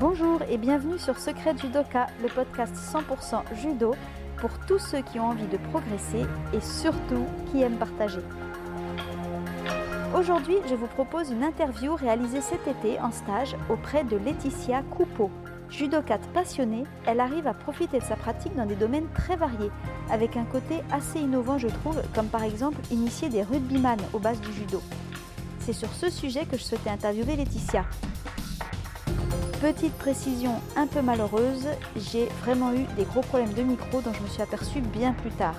Bonjour et bienvenue sur Secret Judoka, le podcast 100% judo pour tous ceux qui ont envie de progresser et surtout qui aiment partager. Aujourd'hui, je vous propose une interview réalisée cet été en stage auprès de Laetitia Coupeau. Judokate passionnée, elle arrive à profiter de sa pratique dans des domaines très variés, avec un côté assez innovant je trouve, comme par exemple initier des rugbyman aux bases du judo. C'est sur ce sujet que je souhaitais interviewer Laetitia. Petite précision un peu malheureuse, j'ai vraiment eu des gros problèmes de micro dont je me suis aperçue bien plus tard.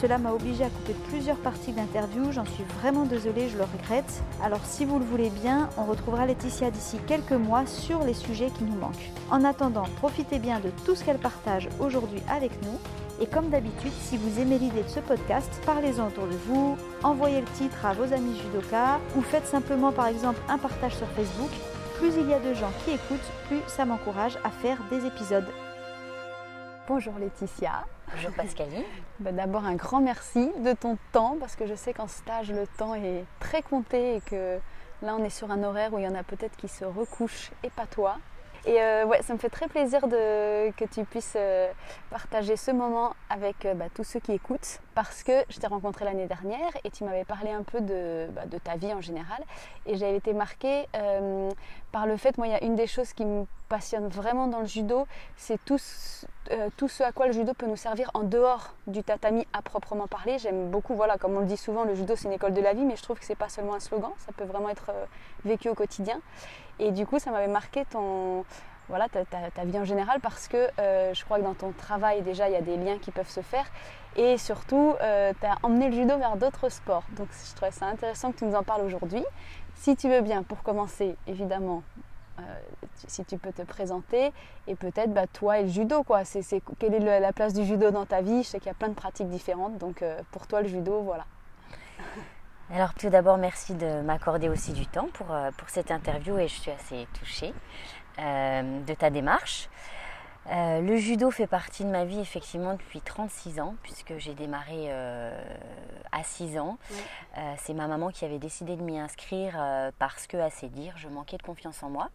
Cela m'a obligé à couper plusieurs parties d'interview, j'en suis vraiment désolée, je le regrette. Alors si vous le voulez bien, on retrouvera Laetitia d'ici quelques mois sur les sujets qui nous manquent. En attendant, profitez bien de tout ce qu'elle partage aujourd'hui avec nous. Et comme d'habitude, si vous aimez l'idée de ce podcast, parlez-en autour de vous, envoyez le titre à vos amis judoka ou faites simplement par exemple un partage sur Facebook plus il y a de gens qui écoutent, plus ça m'encourage à faire des épisodes. Bonjour Laetitia. Bonjour Pascaline. Bah, d'abord un grand merci de ton temps parce que je sais qu'en stage le temps est très compté et que là on est sur un horaire où il y en a peut-être qui se recouchent et pas toi. Et euh, ouais, ça me fait très plaisir de, que tu puisses euh, partager ce moment avec euh, bah, tous ceux qui écoutent parce que je t'ai rencontré l'année dernière et tu m'avais parlé un peu de, bah, ta vie en général et j'avais été marquée par le fait, moi il y a une des choses qui me passionne vraiment dans le judo, c'est tout, tout, ce à quoi le judo peut nous servir en dehors du tatami à proprement parler. J'aime beaucoup, voilà, comme on le dit souvent, le judo c'est une école de la vie, mais je trouve que c'est pas seulement un slogan, ça peut vraiment être vécu au quotidien. Et du coup, ça m'avait marqué ton, voilà, ta, vie en général parce que euh, je crois que dans ton travail, déjà, il y a des liens qui peuvent se faire. Et surtout, euh, tu as emmené le judo vers d'autres sports. Donc, je trouvais ça intéressant que tu nous en parles aujourd'hui. Si tu veux bien, pour commencer, évidemment, euh, si tu peux te présenter et peut-être bah, toi et le judo. Quoi. C'est, quelle est la place du judo dans ta vie? Je sais qu'il y a plein de pratiques différentes. Donc, pour toi, le judo, voilà. Alors tout d'abord, merci de m'accorder aussi du temps pour, pour cette interview et je suis assez touchée de ta démarche. Euh, le judo fait partie de ma vie effectivement depuis 36 ans, puisque j'ai démarré à 6 ans. c'est ma maman qui avait décidé de m'y inscrire parce que, à ses dires, je manquais de confiance en moi.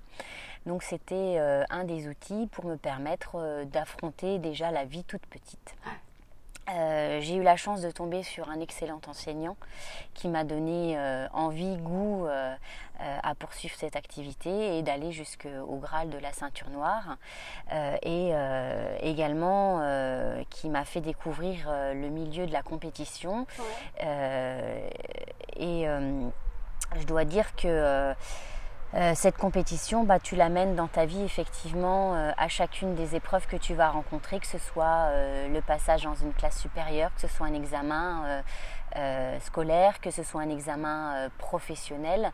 Donc c'était un des outils pour me permettre d'affronter déjà la vie toute petite. Euh, j'ai eu la chance de tomber sur un excellent enseignant qui m'a donné euh, envie, goût euh, à poursuivre cette activité et d'aller jusqu'au Graal de la ceinture noire. et également qui m'a fait découvrir le milieu de la compétition. et je dois dire que euh, cette compétition, bah, tu l'amènes dans ta vie effectivement euh, à chacune des épreuves que tu vas rencontrer, que ce soit euh, le passage dans une classe supérieure, que ce soit un examen scolaire, que ce soit un examen professionnel.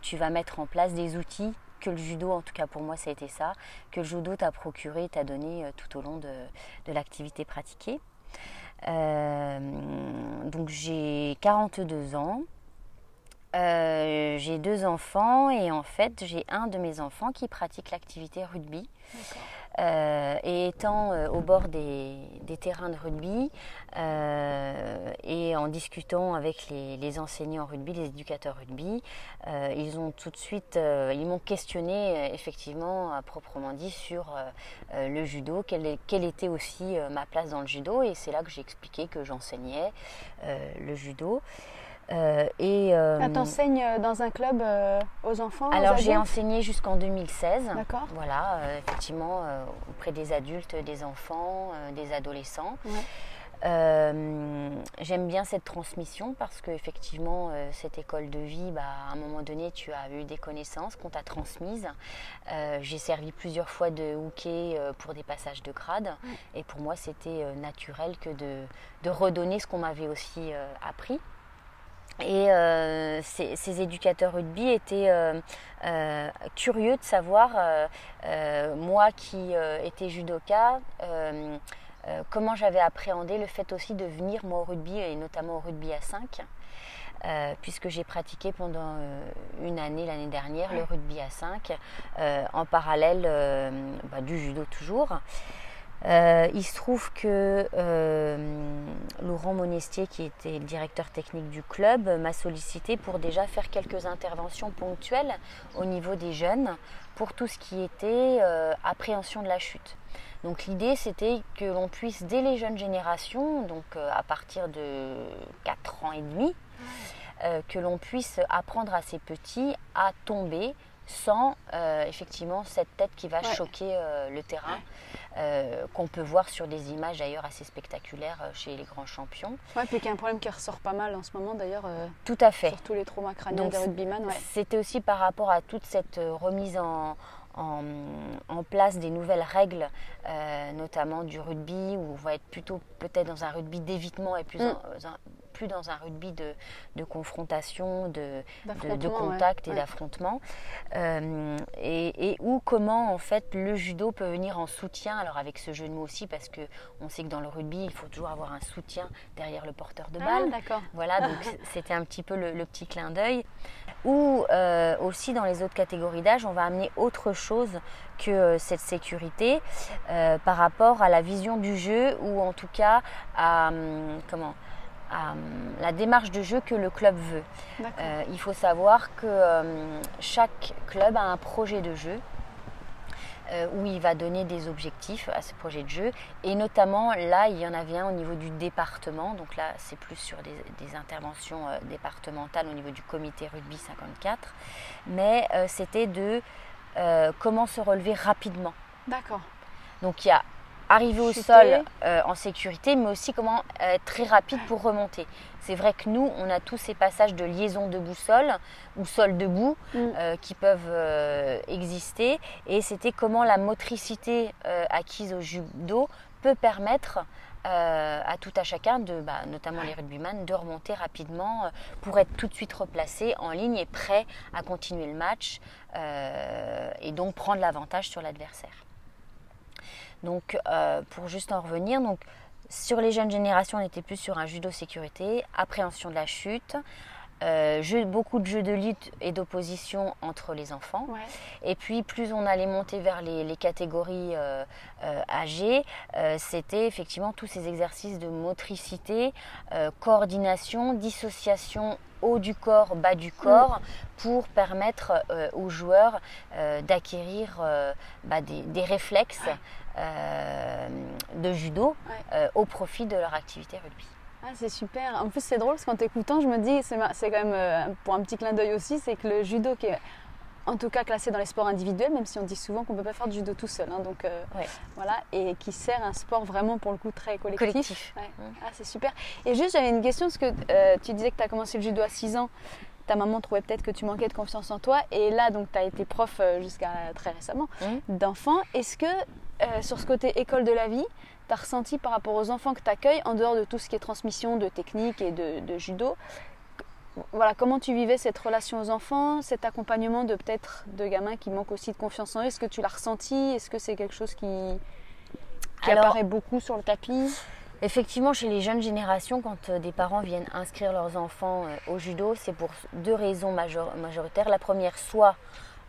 tu vas mettre en place des outils que le judo, en tout cas pour moi ça a été ça, que le judo t'a procuré, t'a donné tout au long de, de l'activité pratiquée. donc j'ai 42 ans. Euh, j'ai deux enfants et en fait j'ai un de mes enfants qui pratique l'activité rugby. Euh, et étant euh, au bord des, terrains de rugby et en discutant avec les, les, enseignants rugby, les éducateurs rugby, ils ont tout de suite, ils m'ont questionné effectivement à proprement dit sur le judo, quelle, quelle, était aussi ma place dans le judo et c'est là que j'ai expliqué que j'enseignais le judo. Euh, et euh, ah, t'enseignes euh, dans un club aux enfants Alors j'ai enseigné jusqu'en 2016. D'accord. Voilà, effectivement auprès des adultes, des enfants, des adolescents. J'aime bien cette transmission parce que effectivement cette école de vie, bah, à un moment donné, tu as eu des connaissances qu'on t'a transmises. J'ai servi plusieurs fois de hooké pour des passages de grade et pour moi c'était naturel que de, de redonner ce qu'on m'avait aussi appris. Et euh, ces, éducateurs rugby étaient euh, euh, curieux de savoir, moi qui étais judoka, comment j'avais appréhendé le fait aussi de venir moi au rugby et notamment au rugby à 5. puisque j'ai pratiqué pendant une année l'année dernière le rugby à 5 en parallèle bah, du judo toujours. Il se trouve que Laurent Monestier, qui était le directeur technique du club, m'a sollicité pour déjà faire quelques interventions ponctuelles au niveau des jeunes pour tout ce qui était euh, appréhension de la chute. Donc l'idée c'était que l'on puisse dès les jeunes générations, donc euh, à partir de 4 ans et demi, euh, que l'on puisse apprendre à ces petits à tomber sans effectivement cette tête qui va choquer le terrain. Euh, qu'on peut voir sur des images d'ailleurs assez spectaculaires euh, chez les grands champions. Ouais, puis qu'il y a un problème qui ressort pas mal en ce moment d'ailleurs. Euh, Tout à fait. Sur tous les traumas crâniens des rugbyman. C'était aussi par rapport à toute cette remise en, en, place des nouvelles règles, notamment du rugby, où on va être plutôt peut-être dans un rugby d'évitement et plus mm plus dans un rugby de, de confrontation, de, de, contact et d'affrontement. Euh, et, et, où comment en fait le judo peut venir en soutien, alors avec ce jeu de mots aussi, parce que on sait que dans le rugby, il faut toujours avoir un soutien derrière le porteur de ah, balle. d'accord. Voilà, donc c'était un petit peu le, petit clin d'œil. Ou euh, aussi dans les autres catégories d'âge, on va amener autre chose que euh, cette sécurité par rapport à la vision du jeu ou en tout cas à hum, comment la démarche de jeu que le club veut. Euh, il faut savoir que euh, chaque club a un projet de jeu euh, où il va donner des objectifs à ce projet de jeu. Et notamment, là, il y en avait un au niveau du département. Donc là, c'est plus sur des, interventions départementales au niveau du comité rugby 54. Mais c'était de comment se relever rapidement. D'accord. Donc il y a arriver au sol euh, en sécurité, mais aussi comment être très rapide pour remonter. C'est vrai que nous, on a tous ces passages de liaison debout-sol ou sol debout mm. euh, qui peuvent euh, exister. Et c'était comment la motricité acquise au judo peut permettre à tout à chacun, de, bah, notamment les rugbyman, de remonter rapidement pour être tout de suite replacé en ligne et prêt à continuer le match et donc prendre l'avantage sur l'adversaire. Donc, euh, pour juste en revenir, donc, sur les jeunes générations, on était plus sur un judo sécurité, appréhension de la chute, euh, beaucoup de jeux de lutte et d'opposition entre les enfants. Et puis, plus on allait monter vers les, catégories euh, âgées, c'était effectivement tous ces exercices de motricité, coordination, dissociation haut du corps, bas du corps, pour permettre aux joueurs d'acquérir bah, des, réflexes. Euh, de judo euh, au profit de leur activité rugby. Ah, c'est super. En plus, c'est drôle parce qu'en t'écoutant, je me dis, c'est quand même euh, pour un petit clin d'œil aussi, c'est que le judo qui est en tout cas classé dans les sports individuels, même si on dit souvent qu'on ne peut pas faire du judo tout seul. Hein, donc voilà, et qui sert un sport vraiment pour le coup très collectif. Mmh. Ah, c'est super. Et juste, j'avais une question parce que tu disais que tu as commencé le judo à 6 ans. Ta maman trouvait peut-être que tu manquais de confiance en toi. Et là, donc, tu as été prof jusqu'à très récemment mmh. d'enfants. Est-ce que euh, sur ce côté école de la vie, tu as ressenti par rapport aux enfants que tu accueilles, en dehors de tout ce qui est transmission de technique et de, judo, voilà, comment tu vivais cette relation aux enfants, cet accompagnement de peut-être de gamins qui manquent aussi de confiance en eux Est-ce que tu l'as ressenti? Est-ce que c'est quelque chose qui, apparaît beaucoup sur le tapis? Effectivement, chez les jeunes générations, quand euh, des parents viennent inscrire leurs enfants euh, au judo, c'est pour deux raisons majoritaires. La première, soit,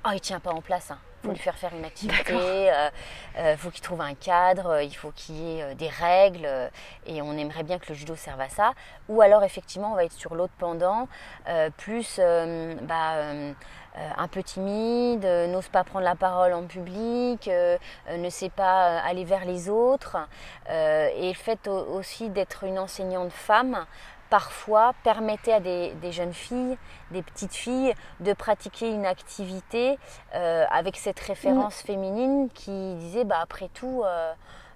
oh, il tient pas en place, hein faut lui faire faire une activité, il euh, euh, faut qu'il trouve un cadre, euh, il faut qu'il y ait des règles, et on aimerait bien que le judo serve à ça. Ou alors effectivement, on va être sur l'autre pendant, plus bah, un peu timide, n'ose pas prendre la parole en public, ne sait pas aller vers les autres, et le fait aussi d'être une enseignante femme parfois permettait à des, jeunes filles, des petites filles, de pratiquer une activité euh, avec cette référence mm. féminine qui disait bah après tout euh,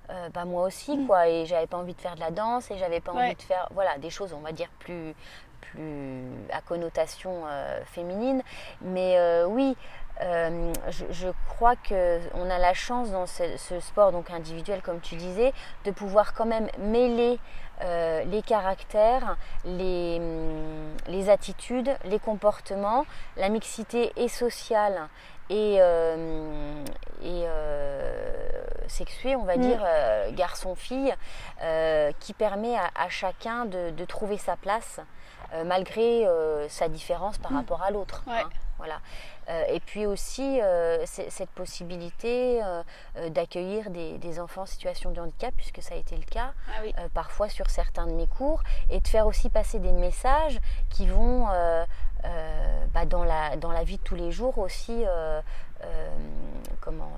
euh, bah moi aussi mm. quoi et j'avais pas envie de faire de la danse et j'avais pas envie de faire voilà des choses on va dire plus plus à connotation féminine mais oui je, crois qu'on a la chance dans ce, ce, sport donc individuel comme tu disais de pouvoir quand même mêler euh, les caractères, les, hum, les, attitudes, les comportements, la mixité et sociale et, euh, et euh, sexuée, on va mm. dire, garçon-fille, qui permet à, chacun de, trouver sa place malgré sa différence par mm. rapport à l'autre. Hein. Voilà. Euh, et puis aussi euh, cette possibilité euh, d'accueillir des, enfants en situation de handicap, puisque ça a été le cas ah parfois sur certains de mes cours, et de faire aussi passer des messages qui vont bah, dans, la, dans la vie de tous les jours aussi comment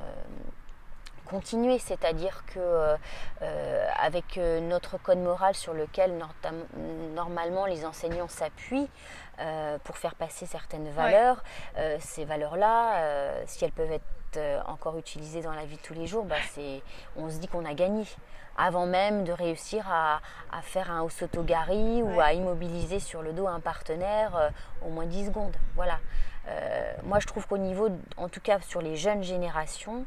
continuer, c'est-à-dire que euh, avec notre code moral sur lequel normalement les enseignants s'appuient pour faire passer certaines valeurs, ces valeurs-là, si elles peuvent être encore utilisées dans la vie de tous les jours, bah, on se dit qu'on a gagné avant même de réussir à, faire un osotogari ou à immobiliser sur le dos un partenaire au moins 10 secondes. Voilà. moi, je trouve qu'au niveau, en tout cas sur les jeunes générations,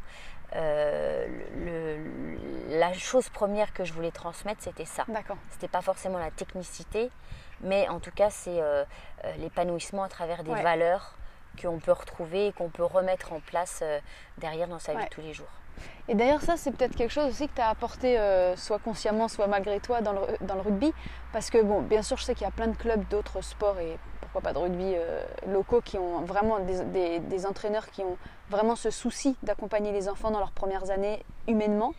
euh, le, la chose première que je voulais transmettre, c'était ça. D'accord. C'était pas forcément la technicité, mais en tout cas, c'est euh, euh, l'épanouissement à travers des valeurs qu'on peut retrouver et qu'on peut remettre en place derrière dans sa vie de tous les jours. Et d'ailleurs, ça, c'est peut-être quelque chose aussi que tu as apporté, soit consciemment, soit malgré toi, dans le, dans le rugby. Parce que, bon, bien sûr, je sais qu'il y a plein de clubs d'autres sports et pas de rugby euh, locaux qui ont vraiment des, entraîneurs qui ont vraiment ce souci d'accompagner les enfants dans leurs premières années humainement.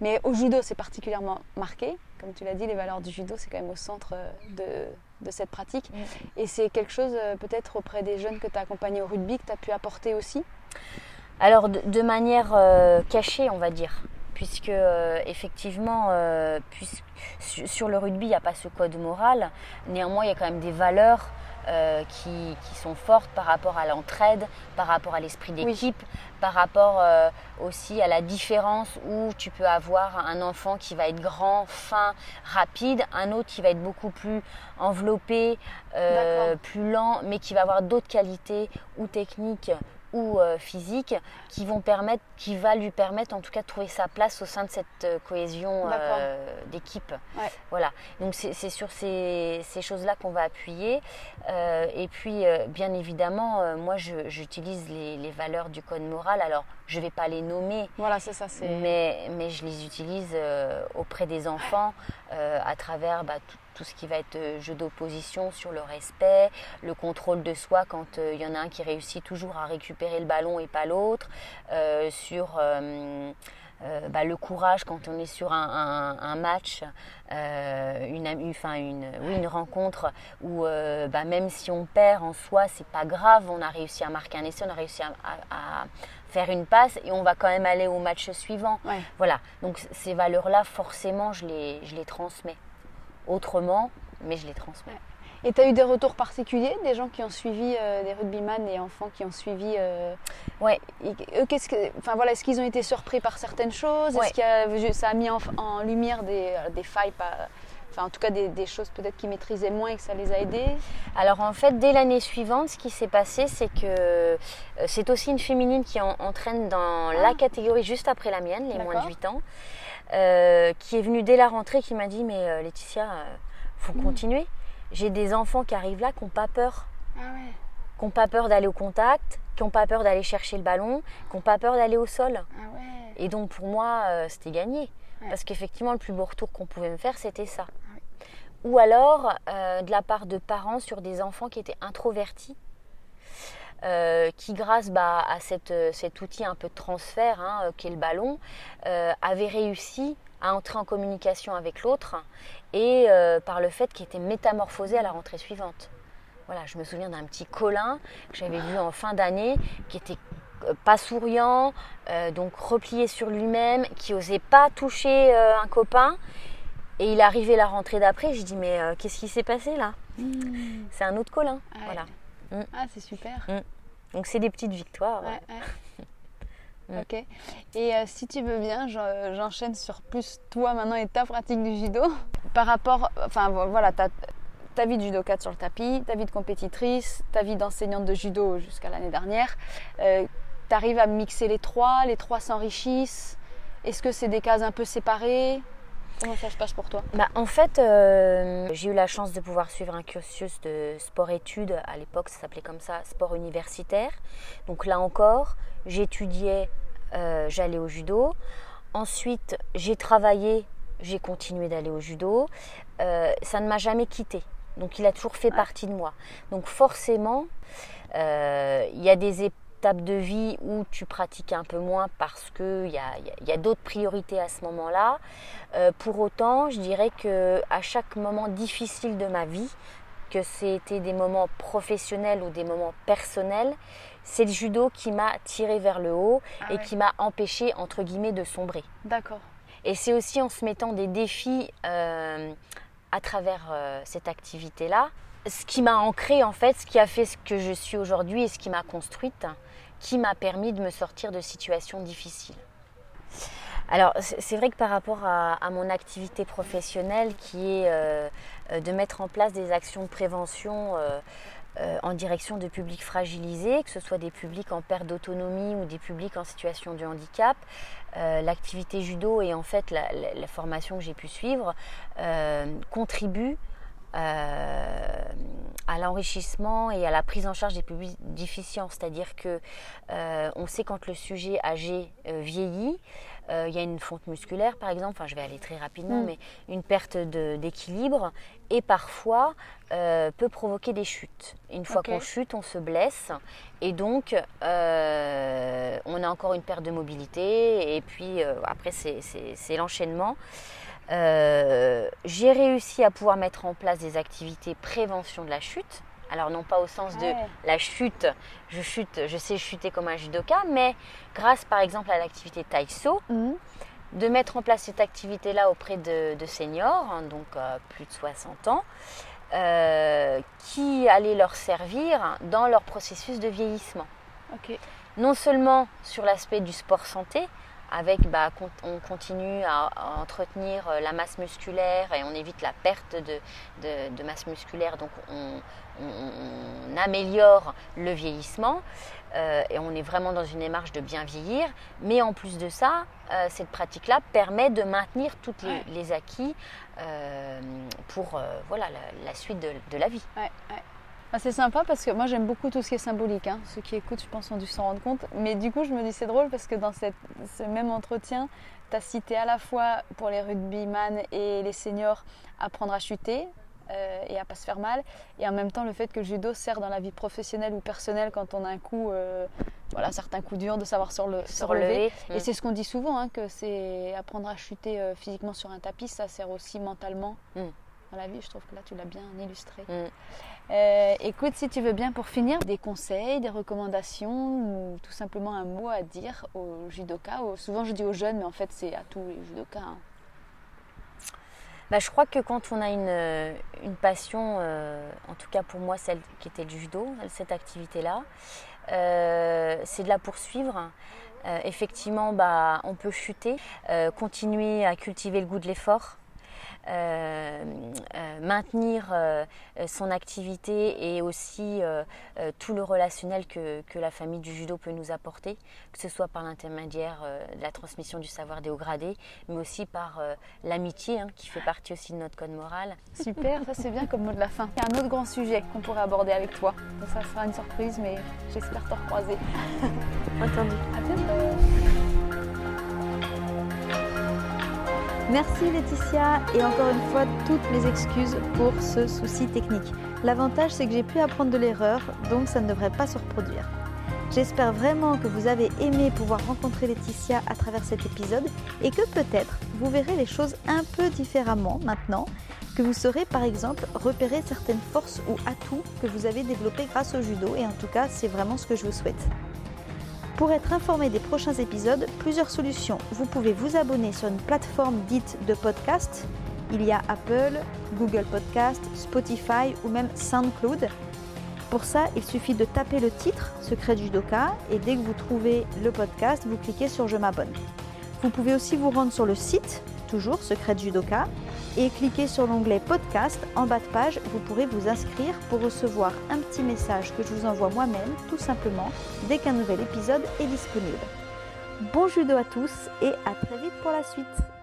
Mais au judo, c'est particulièrement marqué. Comme tu l'as dit, les valeurs du judo, c'est quand même au centre euh, de, cette pratique. Et c'est quelque chose euh, peut-être auprès des jeunes que tu as accompagnés au rugby que tu as pu apporter aussi? Alors de, manière cachée, on va dire puisque effectivement, sur le rugby, il n'y a pas ce code moral. Néanmoins, il y a quand même des valeurs euh, qui, sont fortes par rapport à l'entraide, par rapport à l'esprit d'équipe, par rapport euh, aussi à la différence où tu peux avoir un enfant qui va être grand, fin, rapide, un autre qui va être beaucoup plus enveloppé, euh, plus lent, mais qui va avoir d'autres qualités ou techniques ou euh, physique qui vont permettre, qui va lui permettre en tout cas de trouver sa place au sein de cette euh, cohésion euh, d'équipe. Voilà. Donc c'est sur ces, ces choses-là qu'on va appuyer. et puis bien évidemment, moi j'utilise les, les, valeurs du code moral. Alors je vais pas les nommer. Voilà, c'est ça. Mais, mais je les utilise auprès des enfants à travers bah, tout tout ce qui va être euh, jeu d'opposition sur le respect, le contrôle de soi quand il euh, y en a un qui réussit toujours à récupérer le ballon et pas l'autre, euh, sur bah, le courage quand on est sur un, match, une, une, oui, une rencontre où bah, même si on perd en soi, c'est pas grave, on a réussi à marquer un essai, on a réussi à, faire une passe et on va quand même aller au match suivant. Voilà, donc ces valeurs-là, forcément, je les, je les transmets autrement, mais je les transmets. Et tu as eu des retours particuliers, des gens qui ont suivi, euh, des rugbyman et enfants qui ont suivi euh, Ouais. eux, qu'est-ce que, enfin voilà, est-ce qu'ils ont été surpris par certaines choses? Est-ce que ça a mis en, lumière des, euh, des failles, enfin en tout cas des, choses peut-être qu'ils maîtrisaient moins et que ça les a aidés? Alors en fait, dès l'année suivante, ce qui s'est passé, c'est que c'est aussi une féminine qui entraîne dans la ah. catégorie juste après la mienne, les moins de 8 ans. Euh, qui est venu dès la rentrée, qui m'a dit Mais euh, Laetitia, euh, faut mm. continuer. J'ai des enfants qui arrivent là qui n'ont pas peur. Ah qui n'ont pas peur d'aller au contact, qui n'ont pas peur d'aller chercher le ballon, qui n'ont pas peur d'aller au sol. Ah Et donc pour moi, c'était gagné. Parce qu'effectivement, le plus beau retour qu'on pouvait me faire, c'était ça. Ah Ou alors, de la part de parents sur des enfants qui étaient introvertis euh, qui grâce bah, à euh, cet outil un peu de transfert hein, euh, qu'est le ballon, avait réussi à entrer en communication avec l'autre et par le fait qu'il était métamorphosé à la rentrée suivante. Voilà, je me souviens d'un petit Colin que j'avais vu en fin d'année qui était pas souriant, donc replié sur lui-même, qui osait pas toucher un copain. Et il arrivé la rentrée d'après, je dis mais qu'est-ce qui s'est passé là? Mmh. C'est un autre Colin. voilà. Ah, c'est super. Donc, c'est des petites victoires. Ok. Et euh, si tu veux bien, j'enchaîne sur plus toi maintenant et ta pratique du judo. Par rapport, enfin voilà, ta, ta vie de judokate sur le tapis, ta vie de compétitrice, ta vie d'enseignante de judo jusqu'à l'année dernière. Euh, tu arrives à mixer les trois, les trois s'enrichissent. Est-ce que c'est des cases un peu séparées? Comment ça se passe pour toi bah, En fait, euh, j'ai eu la chance de pouvoir suivre un cursus de sport-études. À l'époque, ça s'appelait comme ça, sport universitaire. Donc là encore, j'étudiais, euh, j'allais au judo. Ensuite, j'ai travaillé, j'ai continué d'aller au judo. Euh, ça ne m'a jamais quitté. Donc il a toujours fait partie de moi. Donc forcément, il y a des étapes de vie où tu pratiques un peu moins parce qu'il y a, y a d'autres priorités à ce moment-là. Euh, pour autant, je dirais que à chaque moment difficile de ma vie, que c'était des moments professionnels ou des moments personnels, c'est le judo qui m'a tiré vers le haut Ah et ouais. qui m'a empêché, entre guillemets, de sombrer. D'accord. Et c'est aussi en se mettant des défis euh, à travers euh, cette activité-là, ce qui m'a ancré en fait, ce qui a fait ce que je suis aujourd'hui et ce qui m'a construite, qui m'a permis de me sortir de situations difficiles. Alors c'est vrai que par rapport à, mon activité professionnelle qui est euh, euh, de mettre en place des actions de prévention euh, en direction de publics fragilisés, que ce soit des publics en perte d'autonomie ou des publics en situation de handicap, l'activité judo et en fait la, la- formation que j'ai pu suivre euh, contribue euh, à l'enrichissement et à la prise en charge des publics déficients. C'est-à-dire que euh, on sait quand le sujet âgé euh, vieillit, il y a une fonte musculaire par exemple, enfin je vais aller très rapidement, Mm. mais une perte d'équilibre et parfois peut provoquer des chutes. Une fois qu'on chute, on se blesse et donc on a encore une perte de mobilité et puis après c'est l'enchaînement. Euh, j'ai réussi à pouvoir mettre en place des activités prévention de la chute. Alors non pas au sens de la chute, je chute, je sais chuter comme un judoka, mais grâce par exemple à l'activité Taïso, Mhm. de mettre en place cette activité-là auprès de, de seniors, hein, donc euh, plus de 60 ans, euh, qui allait leur servir dans leur processus de vieillissement. Non seulement sur l'aspect du sport santé, avec bah, on continue à, entretenir euh, la masse musculaire et on évite la perte de, de- de masse musculaire, donc on, on- on améliore le vieillissement euh, et on est vraiment dans une démarche de bien vieillir. Mais en plus de ça, euh, cette pratique-là permet de maintenir tous les, Ouais. les acquis euh, pour voilà, la, la suite de, de la vie. Ouais, ouais. Ah, c'est sympa parce que moi j'aime beaucoup tout ce qui est symbolique. hein. Ceux qui écoutent, je pense, ont dû s'en rendre compte. Mais du coup, je me dis c'est drôle parce que dans cette, ce même entretien, tu as cité à la fois pour les rugbyman et les seniors apprendre à chuter euh, et à pas se faire mal. Et en même temps, le fait que le judo sert dans la vie professionnelle ou personnelle quand on a un coup, euh, voilà, certains coups durs, de savoir se, rele- se relever. relever. Et c'est ce qu'on dit souvent, hein, que c'est apprendre à chuter euh, physiquement sur un tapis, ça sert aussi mentalement Mm. dans la vie. Je trouve que là, tu l'as bien illustré. Mm. Euh, écoute, si tu veux bien, pour finir, des conseils, des recommandations ou tout simplement un mot à dire aux judokas. Souvent, je dis aux jeunes, mais en fait, c'est à tous les judokas. hein. Bah, je crois que quand on a une, euh, passion, euh, en tout cas pour moi celle qui était le judo, cette activité-là, c'est de la poursuivre. Effectivement, bah, on peut chuter, continuer à cultiver le goût de l'effort. Euh, euh, maintenir euh, son activité et aussi euh, euh, tout le relationnel que, que la famille du judo peut nous apporter, que ce soit par l'intermédiaire euh, de la transmission du savoir des hauts gradés, mais aussi par euh, l'amitié hein, qui fait partie aussi de notre code moral. Super, ça c'est bien comme mot de la fin. Il y a un autre grand sujet qu'on pourrait aborder avec toi. Donc, ça sera une surprise, mais j'espère te recroiser. Entendu. À bientôt. Merci Laetitia et encore une fois toutes mes excuses pour ce souci technique. L'avantage c'est que j'ai pu apprendre de l'erreur donc ça ne devrait pas se reproduire. J'espère vraiment que vous avez aimé pouvoir rencontrer Laetitia à travers cet épisode et que peut-être vous verrez les choses un peu différemment maintenant, que vous saurez par exemple repérer certaines forces ou atouts que vous avez développés grâce au judo et en tout cas c'est vraiment ce que je vous souhaite. Pour être informé des prochains épisodes, plusieurs solutions. Vous pouvez vous abonner sur une plateforme dite de podcast. Il y a Apple, Google Podcast, Spotify ou même SoundCloud. Pour ça, il suffit de taper le titre Secret du Judoka et dès que vous trouvez le podcast, vous cliquez sur Je m'abonne. Vous pouvez aussi vous rendre sur le site, toujours Secret Judoka, et cliquer sur l'onglet podcast. En bas de page, vous pourrez vous inscrire pour recevoir un petit message que je vous envoie moi-même, tout simplement, dès qu'un nouvel épisode est disponible. Bon judo à tous et à très vite pour la suite